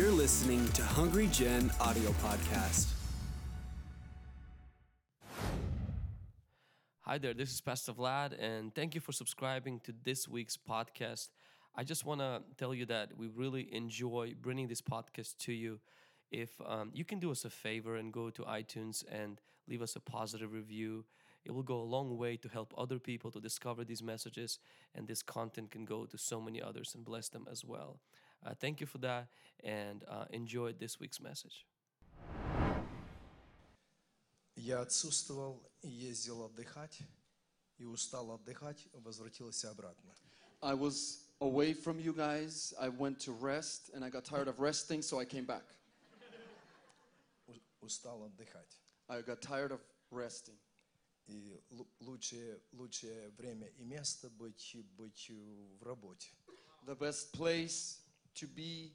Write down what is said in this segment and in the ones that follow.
You're listening to Hungry Gen Audio Podcast. Hi there, this is Pastor Vlad, and thank you for subscribing to this week's podcast. I just want to tell you that we really enjoy bringing this podcast to you. If um, you can do us a favor and go to iTunes and leave us a positive review, it will go a long way to help other people to discover these messages, and this content can go to so many others and bless them as well. Uh, thank you for that, and uh, enjoy this week's message. Я отсутствовал и ездил отдыхать, и устал отдыхать, возвратился обратно. I was away from you guys. I went to rest and I got tired of resting, so I came back. У- Устал отдыхать. I got tired of resting. И лу- лучшее, лучшее время и место быть, быть в работе. The best place to be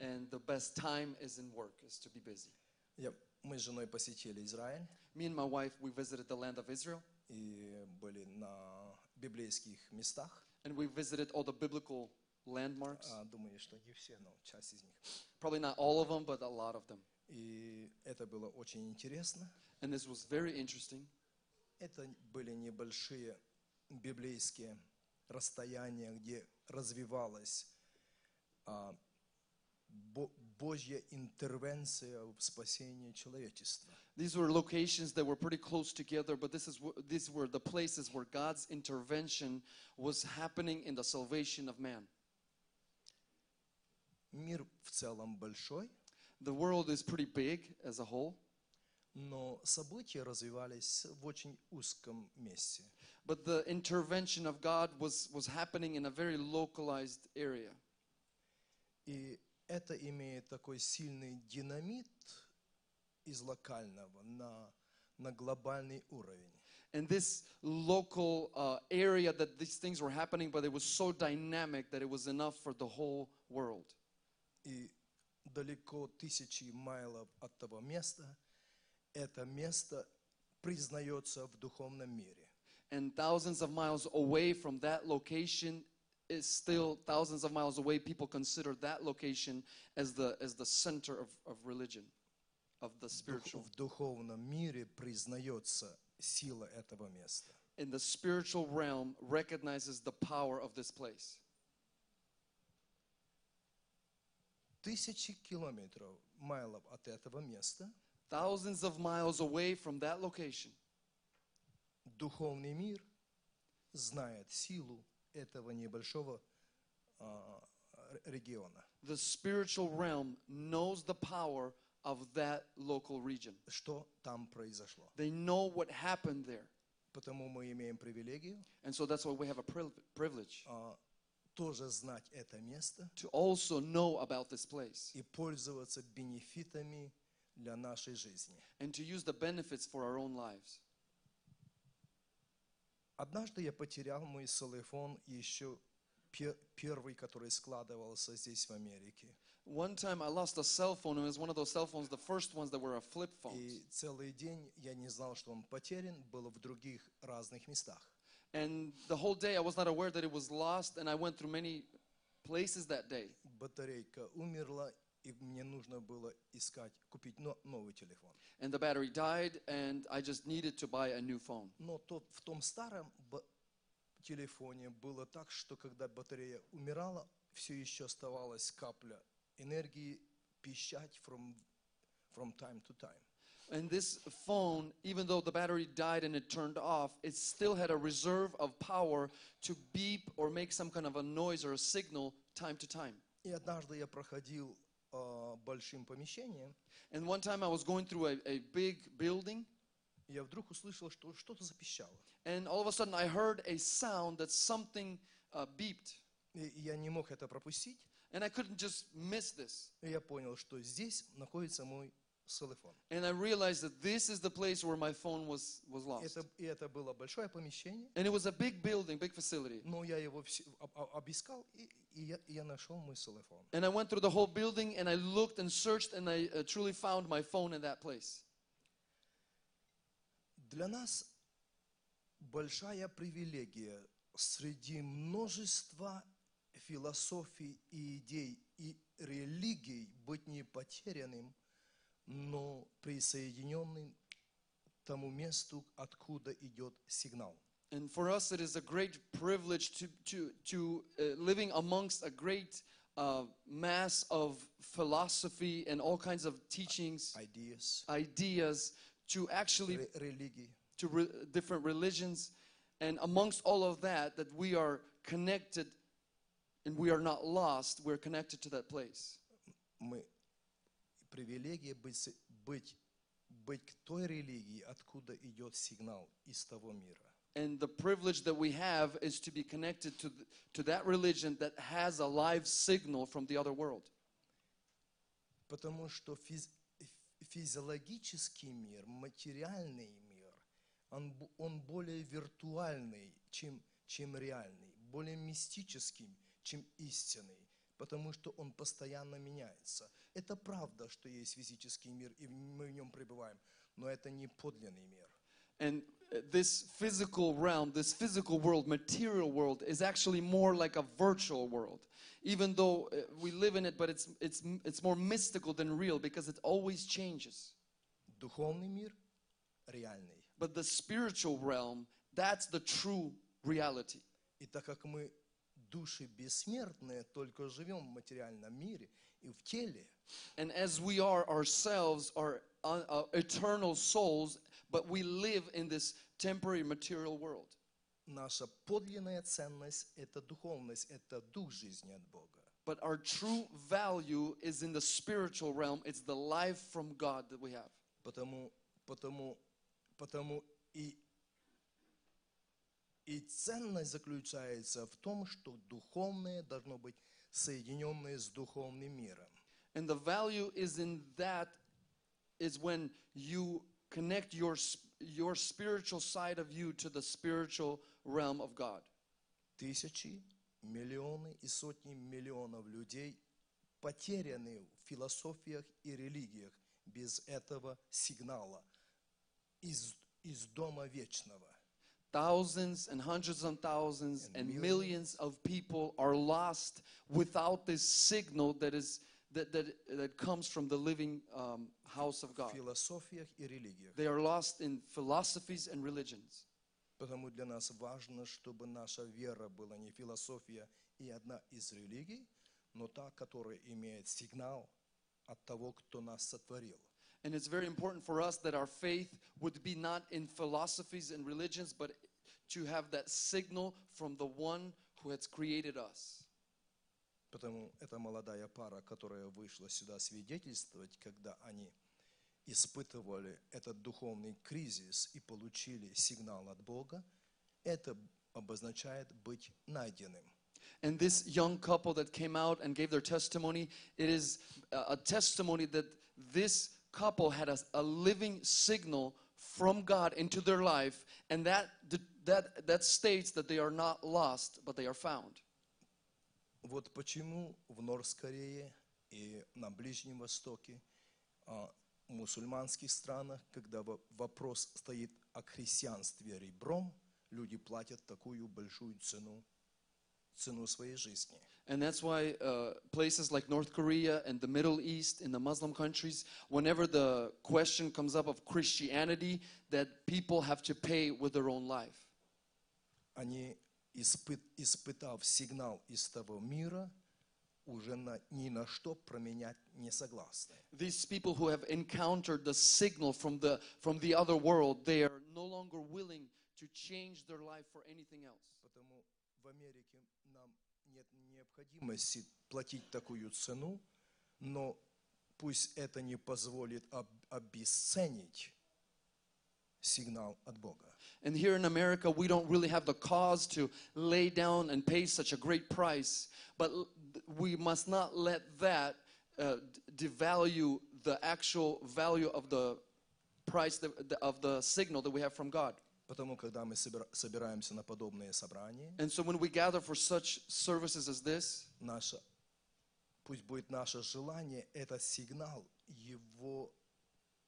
and the best time is in work, is to be busy. Я, мы с женой посетили Израиль Me and my wife, we visited the land of Israel и были на библейских местах. and we visited all the biblical landmarks. А, думаю, что не все, но часть из них. Probably not all of them, but a lot of them. И это было очень интересно. And this was very interesting. Это были небольшие библейские расстояния, где развивалась а, Бо- Божья интервенция в спасении человечества. These were locations that were pretty close together, but this is wh- these were the places where God's intervention was happening in the salvation of man. Мир в целом большой, The world is pretty big as a whole, но события развивались в очень узком месте. but the intervention of God was, was happening in a very localized area. И это имеет такой сильный динамит из локального на, на глобальный уровень. And this local uh, area that these things were happening, but it was so dynamic that it was enough for the whole world. И далеко тысячи майлов от того места, это место признается в духовном мире. And thousands of miles away from that location is still thousands of miles away. People consider that location as the, as the center of, of religion, of the Дух- spiritual. В духовном мире признается сила этого места. In the spiritual realm, recognizes the power of this place. Тысячи километров, майлов от этого места Thousands of miles away from that location, духовный мир знает силу этого небольшого а, р- региона. the spiritual realm knows the power of that local region. Что там произошло? They know what happened there. Потому мы имеем привилегию And so that's why we have a priv- privilege а, тоже знать это место to also know about this place и пользоваться бенефитами для нашей жизни. and to use the benefits for our own lives. Однажды я потерял мой телефон еще пе- первый, который складывался здесь в Америке. One time I lost a cell phone, and it was one of those cell phones, the first ones that were a flip phones. И целый день я не знал, что он потерян, был в других разных местах. And the whole day I was not aware that it was lost, and I went through many places that day. Батарейка умерла, и мне нужно было искать, купить но- новый телефон. And the battery died, and I just needed to buy a new phone. Но тот, в том старом ба- телефоне было так, что когда батарея умирала, все еще оставалась капля энергии пищать from, from time to time. And this phone, even though the battery died and it turned off, it still had a reserve of power to beep or make some kind of a noise or a signal time to time. И однажды я проходил а, большим помещением, And one time I was going through a, a big building, я вдруг услышал, что что-то запищало. and all of a sudden I heard a sound that something uh, beeped. И я не мог это пропустить, And I couldn't just miss this. и я понял, что здесь находится мой телефон. And I realized that this is the place where my phone was, was lost. Это, и это было большое помещение, And it was a big building, big facility. но я его все- об- об- обыскал, и, и я, и я нашел мой телефон. And I went through the whole building and I looked and searched and I uh, truly found my phone in that place. Для нас большая привилегия среди множества философий и идей и религий быть потерянным, но присоединенным к тому месту, откуда идет сигнал. And for us, it is a great privilege to, to, to uh, living amongst a great uh, mass of philosophy and all kinds of teachings, Ideas, ideas, to actually ре- религии. to re- different religions, and amongst all of that, that we are connected and we are not lost. We're connected to that place. Мы Привилегия быть, быть, быть к той религии, откуда идет сигнал из того мира. And the privilege that we have is to be connected to, th- to that religion that has a live signal from the other world. Потому что физ- физиологический мир, материальный мир, он, он более виртуальный, чем, чем реальный, более мистический, чем истинный, потому что он постоянно меняется. Это правда, что есть физический мир, и мы в нем пребываем, но это не подлинный мир. And uh, this physical realm, this physical world, material world, is actually more like a virtual world. Even though uh, we live in it, but it's, it's, it's more mystical than real because it always changes. Духовный мир реальный. But the spiritual realm, that's the true reality. И так как мы души бессмертные, только живем в материальном мире и в теле, And as we are ourselves, are uh, uh, eternal souls, but we live in this temporary material world. наша подлинная ценность – это духовность, это дух жизни от Бога. But our true value is in the spiritual realm. It's the life from God that we have. Потому, потому, потому и, и ценность заключается в том, что духовное должно быть соединенное с духовным миром. And the value is in that is when you connect your your spiritual side of you to the spiritual realm of God. Тысячи, миллионы и сотни миллионов людей потеряны в философиях и религиях без этого сигнала из, из дома вечного. Thousands and hundreds of thousands And and millions. millions of people are lost without this signal that is that that, that comes from the living um, house of В God. философиях и религиях. They are lost in philosophies and religions. Потому для нас важно, чтобы наша вера была не философия и одна из религий, но та, которая имеет сигнал от того, кто нас сотворил. And it's very important for us that our faith would be not in philosophies and religions, but to have that signal from the one who has created us. Потому эта молодая пара, которая вышла сюда свидетельствовать, когда они испытывали этот духовный кризис и получили сигнал от Бога, это обозначает быть найденным. And this young couple that came out and gave their testimony, it is a, a testimony that this couple had a, a living signal from God into their life, and that, that, that states that they are not lost, but they are found. Вот почему в Норд-Корее и на Ближнем Востоке, а, в мусульманских странах, когда во- вопрос стоит о христианстве ребром, люди платят такую большую цену, цену своей жизни. And that's why uh, places like North Korea and the Middle East, in the Muslim countries, whenever the question comes up of Christianity, that people have to pay with their own life. Они, испы- испытав сигнал из того мира, уже на, ни на что променять не согласны. These people who have encountered the signal from the, from the other world, they are no longer willing to change their life for anything else. Потому в Америке нам нет необходимости платить такую цену, но пусть это не позволит об- обесценить сигнал от Бога. And here in America, we don't really have the cause to lay down and pay such a great price, but l- we must not let that uh, d- devalue the actual value of the price that, the- of the signal that we have from God. Потому когда мы собира- собираемся на подобные собрания, And so when we gather for such services as this, наше, пусть будет наше желание этот сигнал его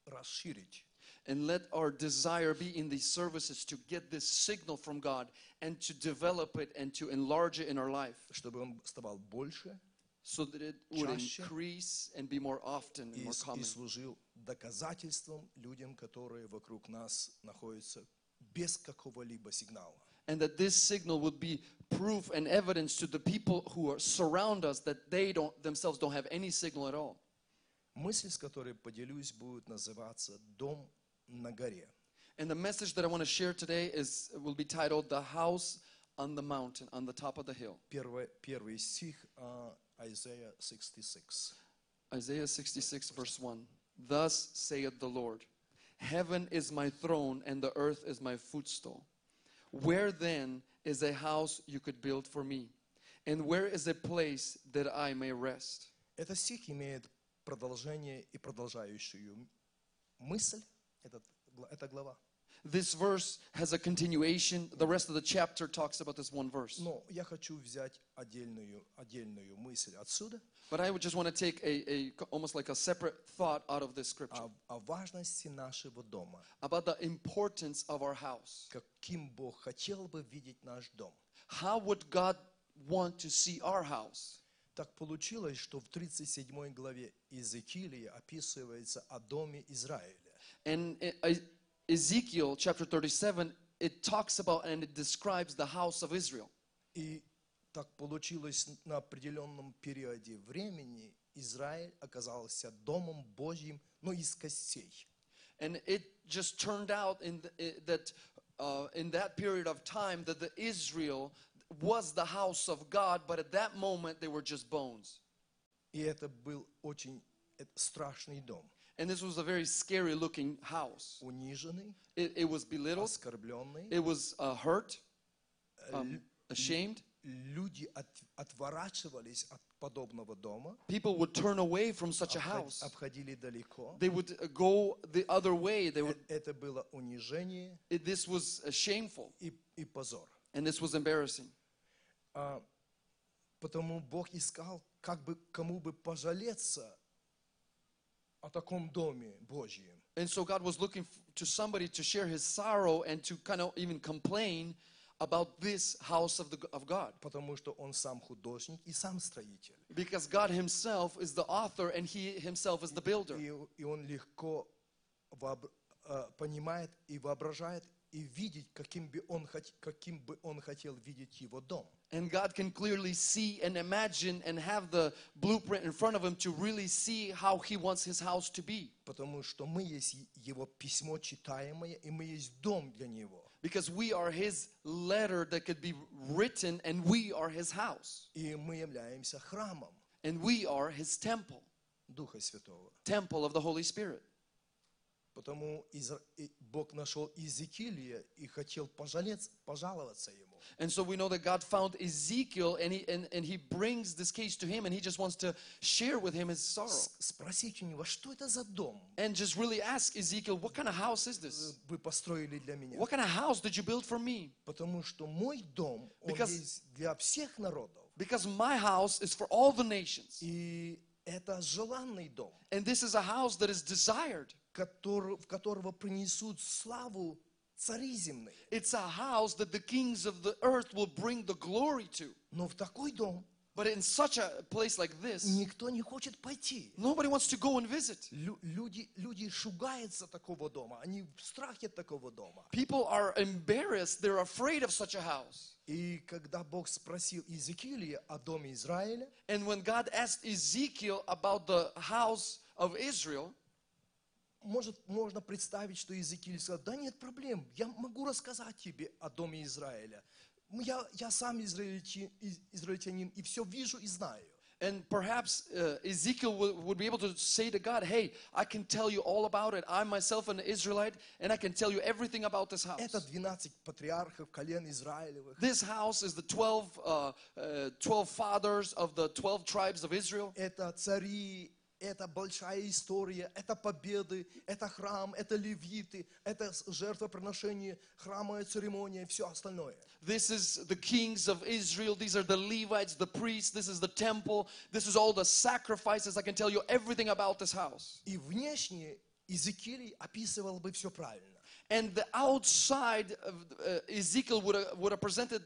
расширить. and let our desire be in these services to get this signal from God and to develop it and to enlarge it in our life, чтобы он ставал больше, so that it would increase and be more often and more с- и common. служил доказательством людям, которые вокруг нас находятся без какого-либо сигнала. And that this signal would be proof and evidence to the people who are, surround us that they don't themselves don't have any signal at all. Мысль, с которой поделюсь, будет называться «Дом на горе». And the message that I want to share today is will be titled "The House on the Mountain, on the top of the hill." Первый, первый стих а, Isaiah 66. Isaiah 66, verse 1. Thus saith the Lord Heaven is my throne, and the earth is my footstool. Where then is a house you could build for me? And where is a place that I may rest? Этот стих имеет продолжение и продолжающую мысль. Этот, гла- эта глава. This verse has a continuation. The rest of the chapter talks about this one verse. Но я хочу взять отдельную, отдельную мысль отсюда But I would just want to take a, a almost like a separate thought out of this scripture о, о важности нашего дома. about the importance of our house. Каким Бог хотел бы видеть наш дом. How would God want to see our house? Так получилось, что в 37 главе Иезекиилия описывается о доме Израиля. And e- E- Ezekiel chapter 37, it talks about and it describes the house of Israel. И так получилось на определенном периоде времени Израиль оказался домом Божьим, но из костей. And it just turned out in the, i- that uh, in that period of time that the Israel was the house of God, but at that moment they were just bones. И это был очень э, страшный дом. And this was a very scary looking house. Униженный, It, it was belittled, оскорбленный. it was uh, hurt, Э, um, ashamed. Люди от- отворачивались от подобного дома, People would turn away from such a обход- house. обходили далеко. They would uh, go the other way. They Э, would, Это было унижение it, this was uh, shameful и, и позор. and this was embarrassing. А, потому Бог искал, как бы кому бы пожалеться о таком доме Божьем. And so God was looking f- to somebody to share his sorrow and to kind of even complain about this house of, the, of God. Потому что Он сам художник и сам строитель. Because God himself is the author and he himself is the builder. И, и Он легко вообр- э, понимает и воображает и видеть, каким бы, он, хот- каким бы Он хотел видеть Его дом. And God can clearly see and imagine and have the blueprint in front of him to really see how he wants his house to be. Потому что мы есть Его письмо читаемое, и мы есть дом для Него. Because we are his letter that could be written and we are his house. И мы являемся храмом And we are his temple, Духа Святого. temple of the Holy Spirit. Потому Изра- и Бог нашел Иезекиилия и хотел пожалеть, пожаловаться ему. And so we know that God found Ezekiel and he, and, and he brings this case to him and he just wants to share with him his sorrow. С- Спросить у него, что это за дом And just really ask Ezekiel, what kind of house is this? вы построили для меня? What kind of house did you build for me? Потому что мой дом, он Because- есть для всех народов. Because my house is for all the nations. И это желанный дом, And this is a house that is desired. Который, в которого принесут славу цари земные. It's a house that the kings of the earth will bring the glory to. Но в такой дом But in such a place like this, никто не хочет пойти. nobody wants to go and visit. Лю- люди, люди шугаются такого дома, они в страхе такого дома. People are embarrassed, they're afraid of such a house. И когда Бог спросил Иезекиилия о доме Израиля, And when God asked Ezekiel about the house of Israel, может, можно представить, что Иезекииль сказал, да нет проблем, я могу рассказать тебе о доме Израиля. Ну, Я, я сам израильти- из- израильтянин и все вижу и знаю. and perhaps uh, Ezekiel would, would be able to say to God, Hey, I can tell you all about it. I'm myself an Israelite, and I can tell you everything about this house. Это 12 патриархов, колен Израилевых. This house is the 12, uh, uh, 12 fathers of the 12 tribes of Israel. Это цари, это большая история, это победы, это храм, это левиты, это жертвоприношение, храмовая церемония, все остальное. This is the kings of Israel. These are the Levites, the priests. This is the temple. This is all the sacrifices. I can tell you everything about this house. И внешне Иезекиилий описывал бы все правильно. And the outside of uh, Ezekiel would have, would have presented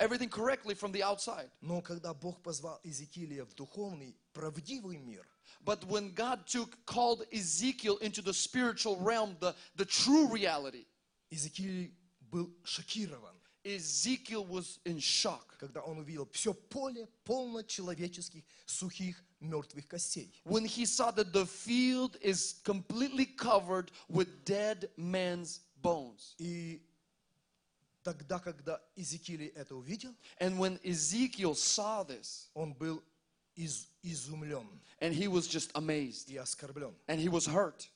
everything correctly from the outside. Но когда Бог позвал Иезекииля в духовный, правдивый мир, But when God took called Ezekiel into the spiritual realm, the, the true reality, Иезекииль был шокирован, Ezekiel was in shock. когда он увидел все поле полно человеческих сухих мертвых костей. When he saw that the field is completely covered with dead men's bones. И тогда, когда Иезекииль это увидел, And when Ezekiel saw this, он был из- изумлен and he was just amazed, и оскорблен. and he was hurt.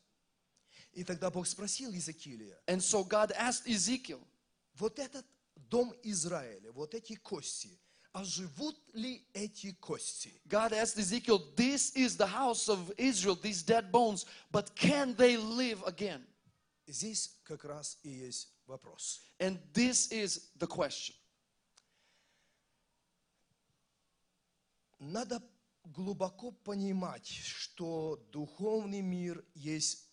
И тогда Бог спросил Иезекииля, And so God asked Ezekiel, вот этот дом Израиля, вот эти кости, а живут ли эти кости? God asked Ezekiel, This is the house of Israel, these dead bones, but can they live again? Здесь как раз и есть вопрос. And this is the question. Надо глубоко понимать, что духовный мир есть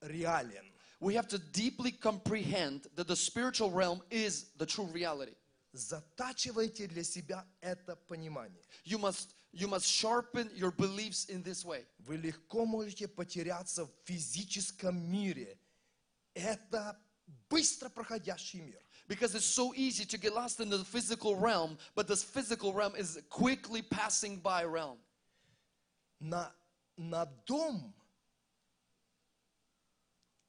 реален. We have to deeply comprehend that the spiritual realm is the true reality. Затачивайте для себя это понимание. You must, you must sharpen your beliefs in this way. Вы легко можете потеряться в физическом мире. Это быстро проходящий мир. Because it's so easy to get lost in the physical realm, but this physical realm is a quickly passing by realm. На, на дом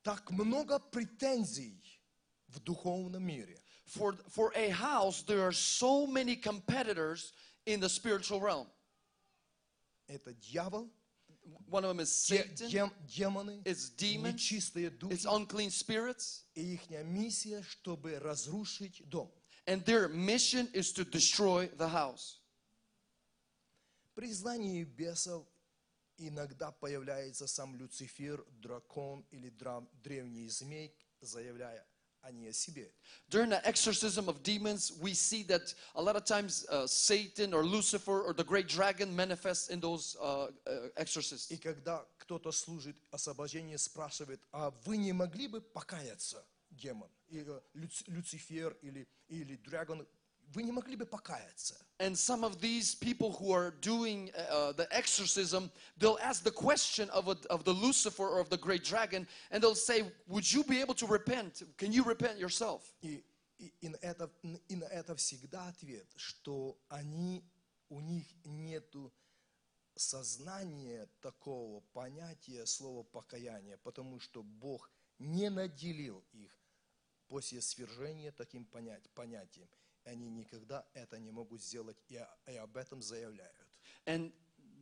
так много претензий в духовном мире. For, for a house, there are so many competitors in the spiritual realm. Это дьявол, One of them is Satan, дем- демоны, it's demons, нечистые it's духи. unclean spirits, И их миссия, чтобы разрушить дом. and their mission is to destroy the house. При знании бесов иногда появляется сам Люцифер, дракон или древний змей, заявляя о не о себе. During the exorcism of demons, we see that a lot of times uh, Satan or Lucifer or the great dragon manifests in those uh, uh, exorcists. И когда кто-то служит освобождение, спрашивает, а вы не могли бы покаяться, демон, Люци- Люцифер или, или драгон, вы не могли бы покаяться? And some of these people who are doing uh, the exorcism, they'll ask the question of, a, of the Lucifer or of the great dragon, and they'll say, Would you be able to repent? Can you repent yourself? И, и, и на это, и на это всегда ответ, что они, у них нету сознания такого понятия слова покаяние, потому что Бог не наделил их после свержения таким понятием. Они никогда это не могут сделать, и, и об этом заявляют. And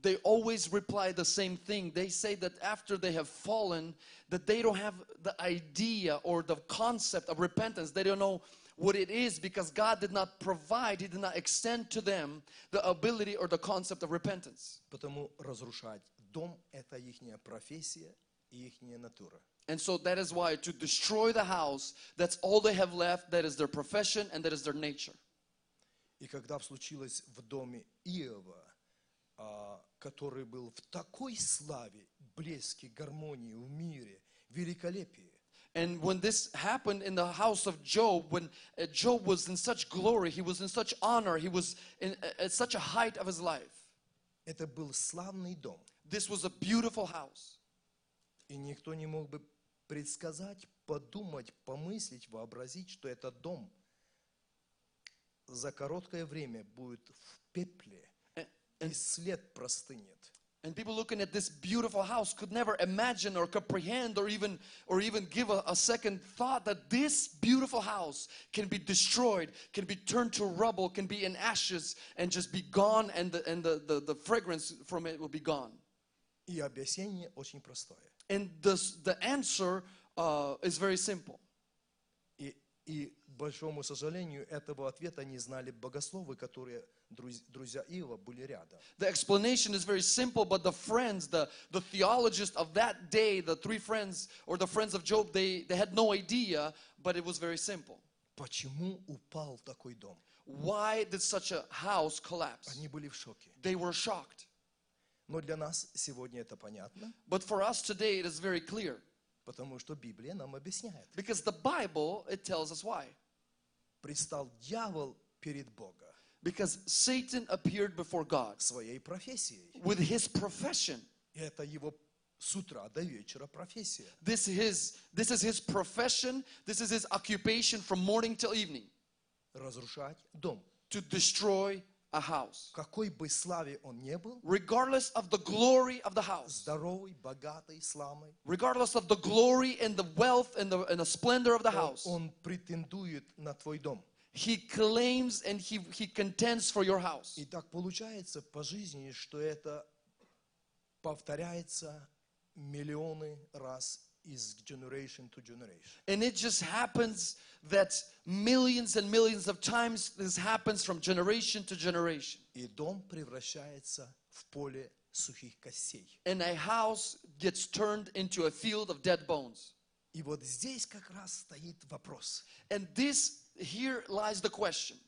they always reply the same thing. They say that after they have fallen, that they don't have the idea or the concept of repentance. They don't know what it is because God did not provide, He did not extend to them the ability or the concept of repentance. Потому разрушать дом – это их профессия и их натура. And so that is why to destroy the house, that's all they have left, that is their profession and that is their nature. И когда случилось в доме Иова, а, который был в такой славе, блеске, гармонии в мире, великолепии, And when this happened in the house of Job, when uh, Job was in such glory, he was in such honor, he was in, uh, at such a height of his life. это был славный дом. This was a beautiful house. И никто не мог бы предсказать, подумать, помыслить, вообразить, что этот дом за короткое время будет в пепле, и след простынет. And people looking at this beautiful house could never imagine or comprehend or even or even give a, a second thought that this beautiful house can be destroyed, can be turned to rubble, can be in ashes and just be gone and the and the, the, the fragrance from it will be gone. И объяснение очень простое. And the, the answer uh, is very simple. И, и, к большому сожалению, этого ответа не знали богословы, которые, друз- друзья Иова, были рядом. The explanation is very simple, but the friends, the, the theologists of that day, the three friends or the friends of Job, they, they had no idea, but it was very simple. Почему упал такой дом? Why did such a house collapse? Они были в шоке. They were shocked. Но для нас сегодня это понятно, But for us today, it is very clear потому что Библия нам объясняет. because the Bible it tells us why. Пристал дьявол перед Богом Because Satan appeared before God своей профессией. with his profession. И это его с утра до вечера профессия. This is, this is his profession, this is his occupation from morning till evening Разрушать дом. to destroy a house. В какой бы славе он не был, Regardless of the glory of the house, здоровый, богатый, славный, regardless of the glory and the wealth and the, and the splendor of the он, house, он претендует на твой дом. he claims and he, he contends for your house. И так получается по жизни, что это повторяется миллионы раз из generation to generation. And it just happens that millions and millions of times this happens from generation to generation. И дом превращается в поле сухих костей. And a house gets turned into a field of dead bones. И вот здесь как раз стоит вопрос, And this, here lies the question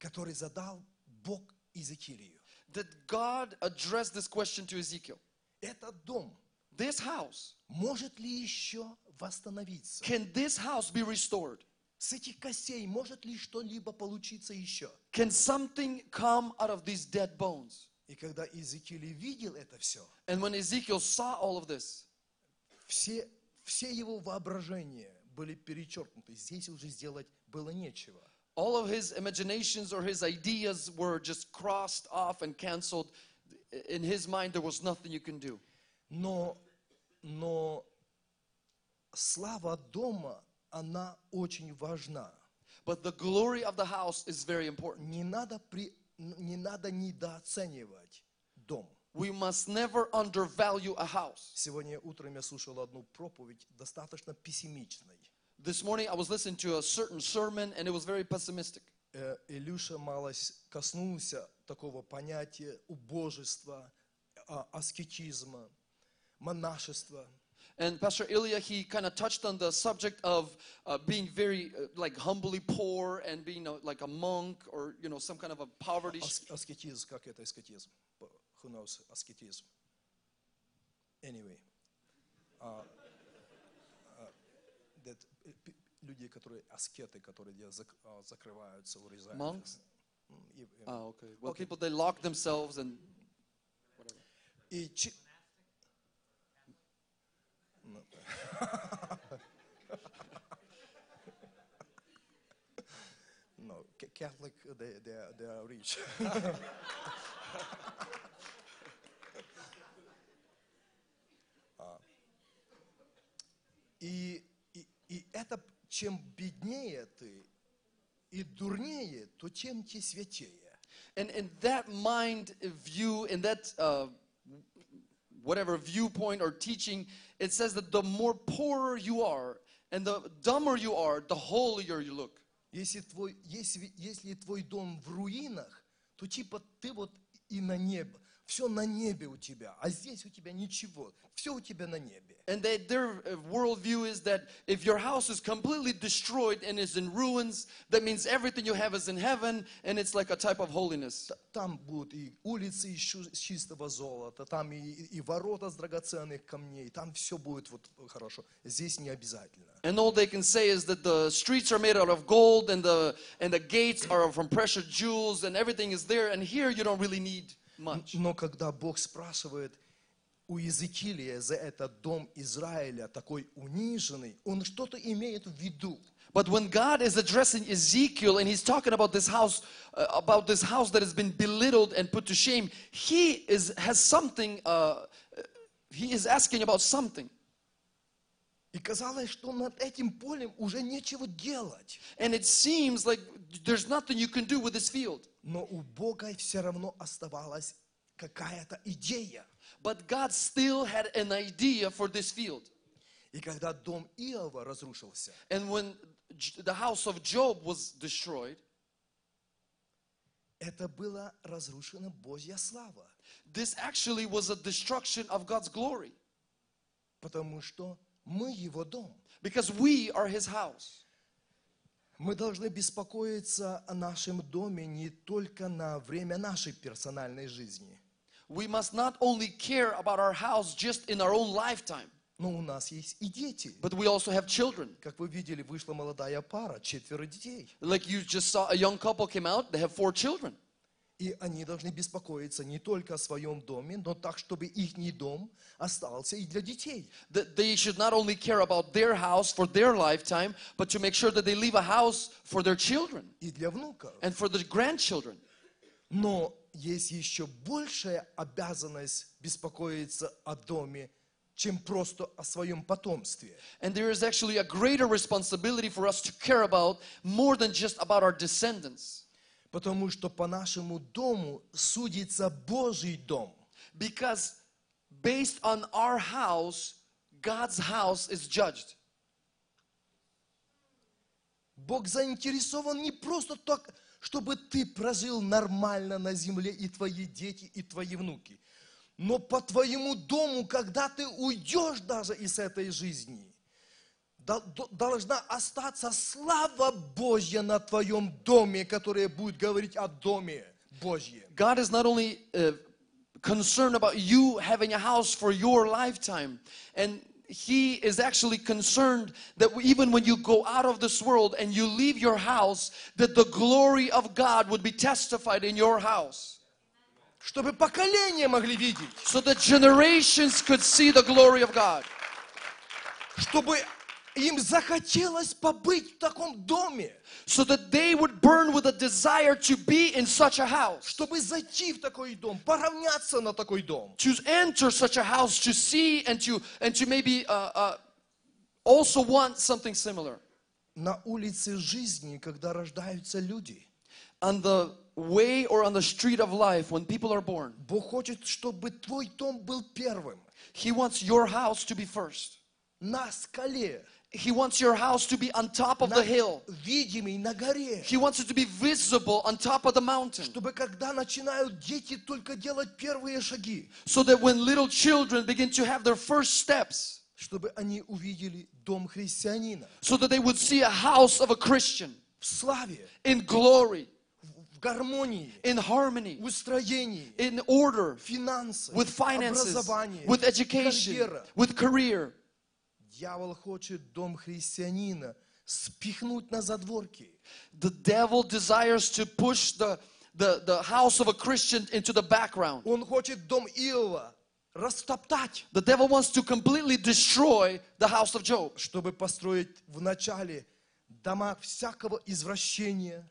который задал Бог Иезекиилю. that God addressed this question to Ezekiel. Этот дом This house, может ли еще восстановиться? can this house be restored? С этих костей может ли что-либо получиться еще? Can something come out of these dead bones? И когда Иезекииль видел это все, And when Ezekiel saw all of this, все, все его воображения были перечеркнуты. Здесь уже сделать было нечего. all of his imaginations or his ideas were just crossed off and canceled. In his mind, there was nothing you can do. Но, но слава дома, она очень важна. But the glory of the house is very important. Не надо, при, не надо недооценивать дом. We must never undervalue a house. Сегодня утром я слушал одну проповедь достаточно пессимичной. This morning, I was listening to a certain sermon and it was very pessimistic. Э, Илюша малость коснулся такого понятия убожества, а, аскетизма, монашества. And Pastor Ilya, he kind of touched on the subject of uh, being very, uh, like, humbly poor and being uh, like a monk or, you know, some kind of a poverty. Ас- аскетизм, как это аскетизм? По- Who knows аскетизм? Anyway. А, а, that, э, пи- люди, которые аскеты, которые где зак- а, закрываются, урезаются. Monks? М, и- и- Oh, okay. Well, Okay. people, they lock themselves and И чи- Ну, No, Ca- Catholic, they, they, are, they are rich. А. И, и, и это, чем беднее ты и дурнее, то тем тебе святее. And in that mind view, in that uh, whatever viewpoint or teaching, it says that the more poorer you are and the dumber you are, the holier you look. Если твой, если, если твой дом в руинах, то типа ты вот и на небо. Все на небе у тебя, а здесь у тебя ничего. Все у тебя на небе. And that their uh, worldview is that if your house is completely destroyed and is in ruins, that means everything you have is in heaven and it's like a type of holiness. Т- Там будут и улицы из чу- с чистого золота, там и, и ворота с драгоценных камней, там все будет вот хорошо. Здесь не обязательно. And all they can say is that the streets are made out of gold and the and the gates are from precious jewels and everything is there. And here you don't really need much. Но когда Бог спрашивает у Иезекиилия за этот дом Израиля, такой униженный, он что-то имеет в виду. But when God is addressing Ezekiel and he's talking about this house, uh, about this house that has been belittled and put to shame, he is has something. Uh, he is asking about something, И казалось, что над этим полем уже нечего делать. and it seems like there's nothing you can do with this field. Но у Бога все равно оставалась какая-то идея. But God still had an idea for this field. И когда дом Иова разрушился, And when the house of Job was destroyed, это была разрушена Божья слава. this actually was a destruction of God's glory Потому что мы его дом. because we are his house. Мы должны беспокоиться о нашем доме не только на время нашей персональной жизни, We must not only care about our house just in our own lifetime, Но у нас есть и дети. but we also have children. Как вы видели, вышла молодая пара, четверо детей. Like you just saw a young couple came out, they have four children. И они должны беспокоиться не только о своем доме, но так, чтобы их дом остался и для детей. That they should not only care about their house for their lifetime, but to make sure that they leave a house for their children И для внуков. and for the grandchildren. Но есть еще большая обязанность беспокоиться о доме, чем просто о своем потомстве. And there is actually a greater responsibility for us to care about more than just about our descendants. Потому что по нашему дому судится Божий дом. Because based on our house, God's house is judged. Бог заинтересован не просто так, чтобы ты прожил нормально на земле и твои дети, и твои внуки. Но по твоему дому, когда ты уйдешь даже из этой жизни, должна остаться слава Божья на твоем доме, которая будет говорить о доме Божьем. God is not only uh, concerned about you having a house for your lifetime, and He is actually concerned that even when you go out of this world and you leave your house, that the glory of God would be testified in your house. Чтобы поколения могли видеть, So that generations could see the glory of God. чтобы им захотелось побыть в таком доме, So that they would burn with a desire to be in such a house. чтобы зайти в такой дом, поравняться на такой дом. to enter such a house to see and to and to maybe uh, uh, also want something similar На улице жизни, когда рождаются люди, on the way or on the street of life when people are born Бог хочет, чтобы твой дом был первым. he wants your house to be first На скале, he wants your house to be on top of на- the hill видимый на горе. he wants it to be visible on top of the mountain Чтобы когда начинают дети только делать первые шаги, so that when little children begin to have their first steps чтобы они увидели дом христианина so that they would see a house of a christian в славе, in glory в гармонии, in harmony в устроении, in order финансах, with finances, образовании, with education, карьера. with career. Дьявол хочет дом христианина спихнуть на задворки. The devil desires to push the, the, the house of a Christian into the background. Он хочет дом Иова растоптать, The devil wants to completely destroy the house of Job чтобы построить вначале дома всякого извращения,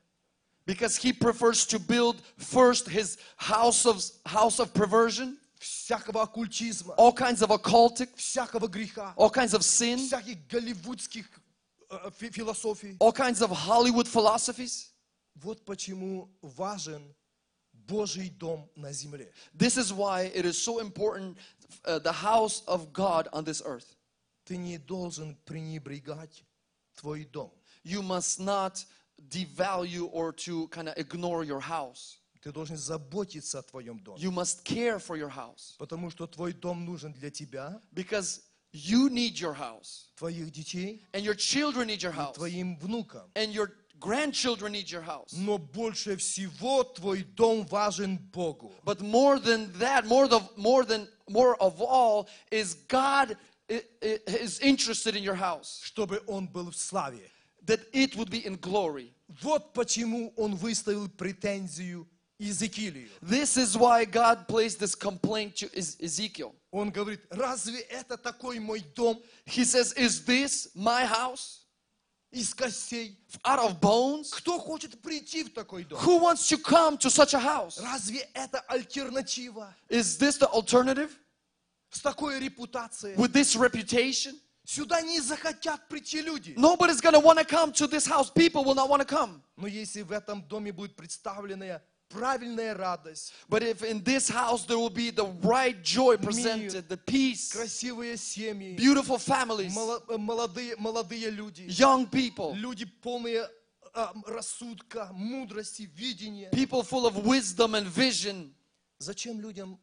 because he prefers to build first his house of, house of perversion, всякого оккультизма, all kinds of occultic, всякого греха, all kinds of sin, всяких голливудских э, фи- философий. all kinds of Hollywood philosophies. Вот почему важен Божий дом на земле. This is why it is so important uh, the house of God on this earth. Ты не должен пренебрегать твой дом. You must not devalue or to kind of ignore your house. Ты должен заботиться о твоем доме. You must care for your house Потому что твой дом нужен для тебя, because you need your house твоих детей and your children need your house твоим внукам. and your grandchildren need your house. Но больше всего твой дом важен Богу. But more than that, more the more than more of all is God is interested in your house чтобы он был в славе. that it would be in glory. Вот почему он выставил претензию Иезекиилю. This is why God placed this complaint to Ez- Ezekiel. Он говорит, разве это такой мой дом He says, "Is this my house из костей? out of bones? Кто хочет прийти в такой дом? Who wants to come to such a house? Разве это альтернатива Is this the alternative с такой репутацией? with this reputation? Сюда не захотят прийти люди. Nobody's gonna want to come to this house. People will not want to come. Но если в этом доме будет представлена правильная радость, But if in this house there will be the right joy presented, the peace, красивые семьи, beautiful families, мало- э, молодые, молодые люди, young people, люди полные а, рассудка, мудрости, видения. people full of wisdom and vision. Зачем людям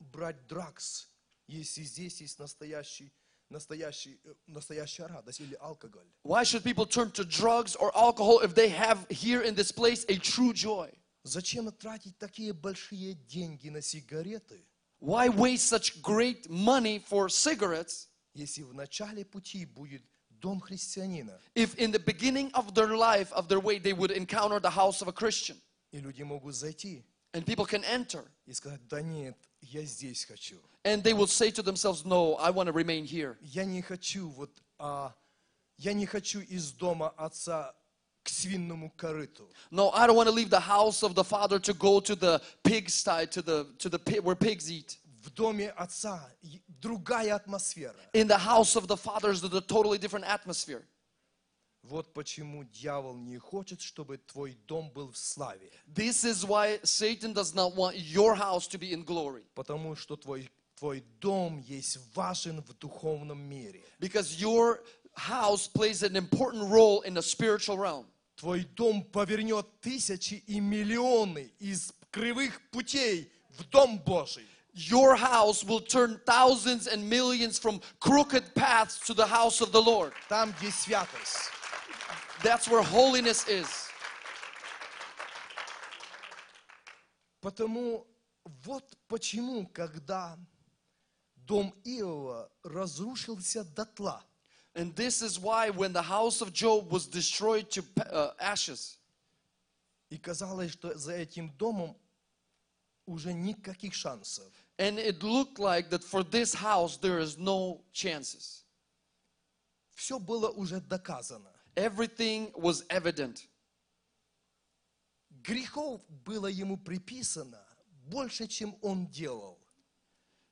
брать дракс, если здесь есть настоящий, настоящий, э, настоящая радость или алкоголь? Why should people turn to drugs or alcohol if they have here in this place a true joy? Зачем тратить такие большие деньги на сигареты, Why waste such great money for cigarettes если в начале пути будет дом христианина, If in the beginning of their life, of their way, they would encounter the house of a Christian, и люди могут зайти and people can enter, и сказать, да нет, я здесь хочу. and they will say to themselves, No, I want to remain here. Я не хочу вот, а, я не хочу из дома отца к свинному корыту. No, I don't want to leave the house of the father to go to the pigsty, to the to the pit where pigs eat. В доме отца и- другая атмосфера. In the house of the father is a totally different atmosphere. Вот почему дьявол не хочет, чтобы твой дом был в славе. This is why Satan does not want your house to be in glory. Потому что твой, твой дом есть важен в духовном мире. Because your house plays an important role in the spiritual realm. Твой дом повернет тысячи и миллионы из кривых путей в дом Божий. Your house will turn thousands and millions from crooked paths to the house of the Lord. Там, где святость. That's where holiness is. Потому вот почему, когда дом Иова разрушился дотла, And this is why when the house of Job was destroyed to uh, ashes, и казалось, что за этим домом уже никаких шансов, and it looked like that for this house there is no chances. все было уже доказано. Everything was evident. Грехов было ему приписано больше, чем он делал.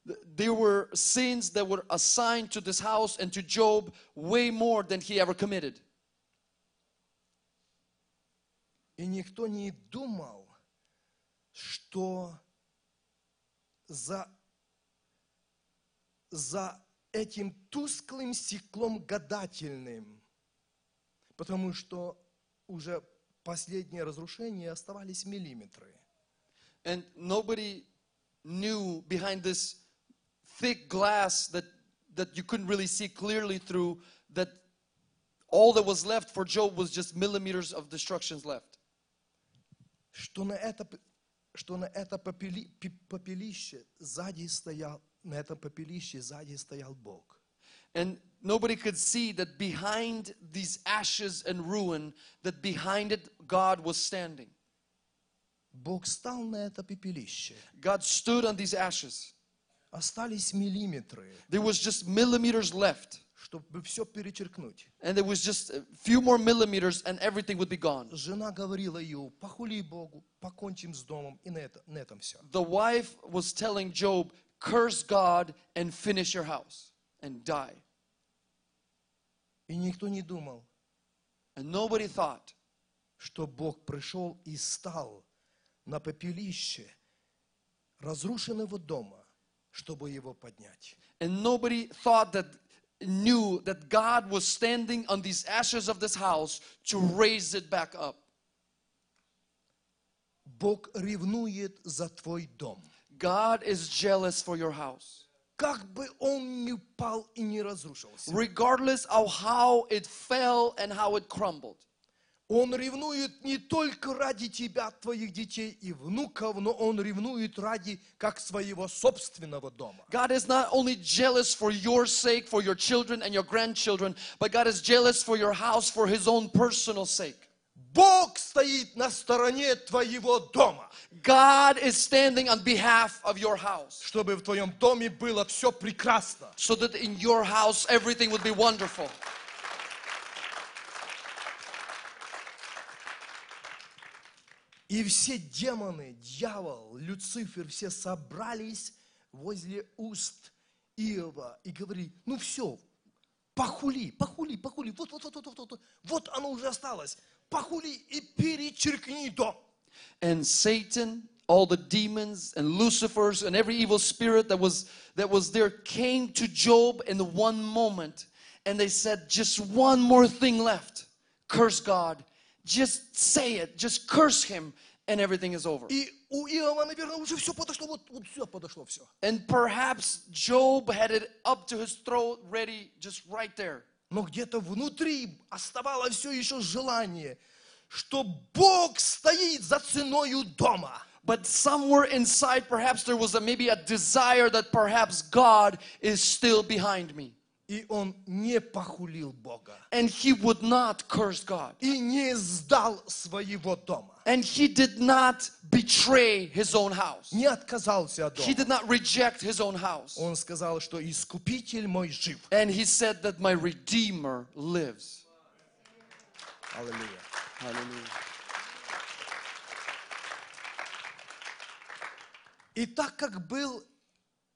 Th- There were sins that were assigned to this house and to Job way more than he ever committed. И никто не думал, что за, за этим тусклым стеклом гадательным, потому что уже последние разрушения оставались миллиметры. And nobody knew behind this thick glass that, that you couldn't really see clearly through that all that was left for Job was just millimeters of destructions left. Что на это, п- что на это попели- пи- попелище сзади стоял, на этом попелище сзади стоял Бог. And nobody could see that behind these ashes and ruin, that behind it God was standing. Бог стал на это пепелище. God stood on these ashes. Остались миллиметры, There was just millimeters left. чтобы все перечеркнуть. And there was just a few more millimeters and everything would be gone. Жена говорила Иову, похули Богу, покончим с домом, и на, это, на этом все. The wife was telling Job, curse God and finish your house and die. И никто не думал, And nobody thought что Бог пришел и стал на пепелище разрушенного дома, чтобы его поднять. And nobody thought that knew that God was standing on these ashes of this house to raise it back up. Бог ревнует за твой дом. God is jealous for your house. Как бы он ни упал и не разрушился. Regardless of how it fell and how it crumbled. Он ревнует не только ради тебя, твоих детей и внуков, но он ревнует ради как своего собственного дома. God is not only jealous for your sake, for your children and your grandchildren, but God is jealous for your house for his own personal sake. Бог стоит на стороне твоего дома, God is standing on behalf of your house чтобы в твоем доме было все прекрасно. so that in your house everything would be wonderful. И все демоны, дьявол, Люцифер, все собрались возле уст Иова и говорили, ну все, похули, похули, похули, вот, вот, вот, вот, вот, вот, вот оно уже осталось, похули и перечеркни дом. And Satan, all the demons and Lucifers and every evil spirit that was that was there came to Job in one moment and they said just one more thing left. Curse God. Just say it. Just curse him and everything is over. И у Иова, наверное, уже все подошло, вот, вот все подошло, все. And perhaps Job had it up to his throat ready just right there. Но где-то внутри оставалось все еще желание, что Бог стоит за ценою дома. But somewhere inside, perhaps there was a, maybe a desire that perhaps God is still behind me. И он не похулил Бога. And he would not curse God. И не сдал своего дома. And he did not betray his own house. Не отказался от He дома. did not reject his own house. Он сказал, что искупитель мой жив. And he said that my Redeemer lives. Аллилуйя. Hallelujah. И так как был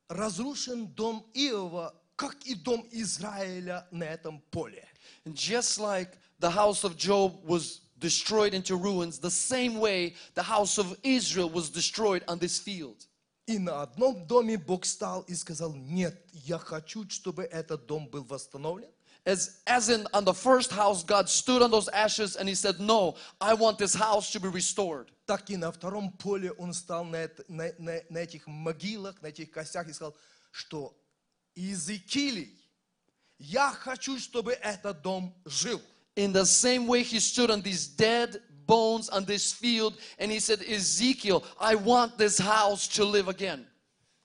разрушен дом Иова, как и дом Израиля на этом поле. And just like the house of Job was destroyed into ruins, the same way the house of Israel was destroyed on this field. И на одном доме Бог стал и сказал, нет, я хочу, чтобы этот дом был восстановлен. As, as in on the first house, God stood on those ashes and he said, No, I want this house to be restored. Так и на втором поле он стал на, это- на- на- на этих могилах, на этих костях и сказал, что Иезекиилий, я хочу, чтобы этот дом жил. In the same way, he stood on these dead bones on this field and he said, Ezekiel, I want this house to live again.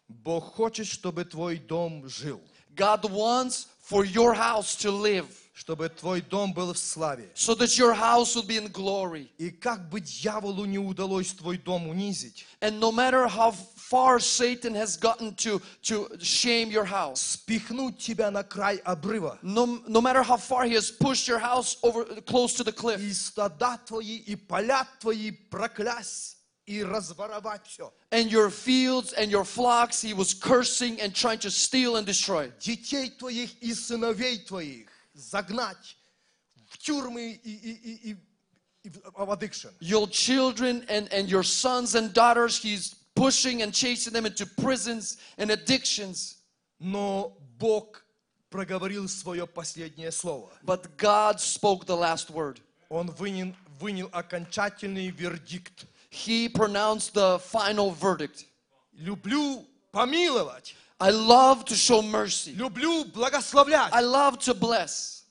Бог хочет, чтобы твой дом жил, God wants for your house to live чтобы твой дом был в славе. so that your house will be in glory. И как бы дьяволу не удалось твой дом унизить, And no matter how far Satan has gotten to, to shame your house, спихнуть тебя на край обрыва, no, no matter how far he has pushed your house over close to the cliff, и стада твои, и поля твои проклясть и разворовать все. and your fields and your flocks, he was cursing and trying to steal and destroy. Детей твоих и сыновей твоих загнать в тюрьмы и, и, и, и, и в в addiction. Your children and, and your sons and daughters, he's pushing and chasing them into prisons and addictions. Но Бог проговорил свое последнее слово. But God spoke the last word. Он вынен, вынел окончательный вердикт. He pronounced the final verdict. Люблю помиловать, I love to show mercy. люблю благословлять. I love to bless.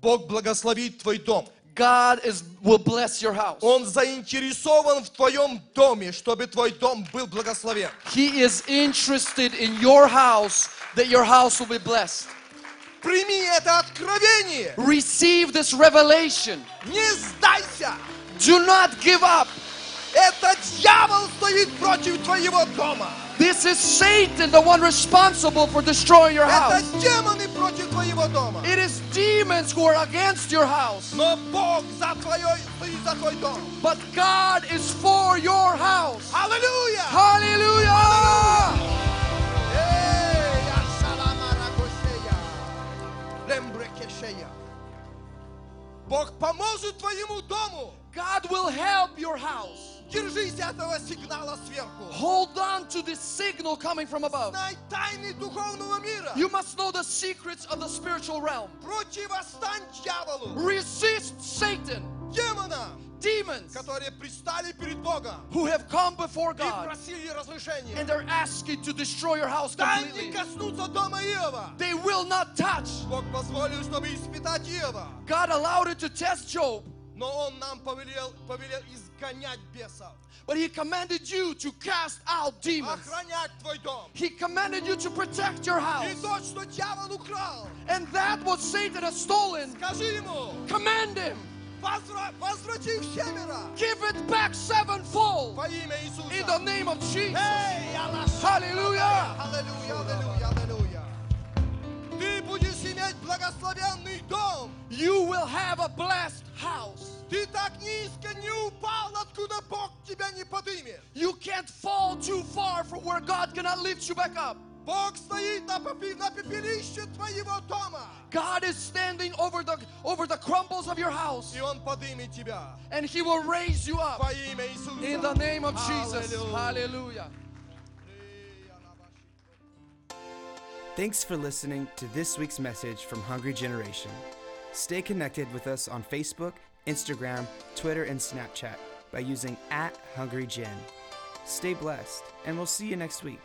Бог благословит твой дом. God is will bless your house. Он заинтересован в твоем доме, чтобы твой дом был благословен. He is interested in your house that your house will be blessed. Прими это откровение. Receive this revelation. Не сдайся. Do not give up. Это дьявол стоит против твоего дома. This is Satan, the one responsible for destroying your Это house. демоны против твоего дома. It is demons who are against your house. Но Бог за твое, стоит за твой дом. But God is for your house. Аллилуйя! Hallelujah! Эй, ашалама ракошея. Лембрекешея. Бог поможет твоему дому. God will help your house. Держись этого сигнала сверху. Hold on to this signal coming from above. Знай тайны духовного мира. You must know the secrets of the spiritual realm. Противостань дьяволу, Resist Satan, демонам, demons которые пристали перед Богом who have come before и God просили разрешения. and they're asking to destroy your house Дай не completely. коснуться дома Иова. They will not touch. Бог позволил, чтобы испытать Иова. God allowed it to test Job, Но Он нам повелел, повелел изгонять бесов, but He commanded you to cast out demons. охранять твой дом. He commanded you to protect your И house. то, что дьявол украл, And that what Satan has stolen, скажи ему, command him. «Возвра- возврати в семеро Give it back sevenfold во имя Иисуса. in the name of Jesus. Эй, Аллах! Hallelujah. Аллилуйя, аллилуйя, аллилуйя. Ты будешь иметь благословенный дом. You will have a blessed house. Ты так низко не упал, откуда Бог тебя не подымет. You can't fall too far from where God cannot lift you back up. Бог стоит на, попе- на пепелище твоего дома. God is standing over the over the crumbles of your house И Он подымет тебя and he will raise you up во имя Иисуса. in the name of Jesus. Hallelujah. Hallelujah. Thanks for listening to this week's message from Hungry Generation. Stay connected with us on Facebook, Instagram, Twitter, and Snapchat by using at Hungry Gen. Stay blessed, and we'll see you next week.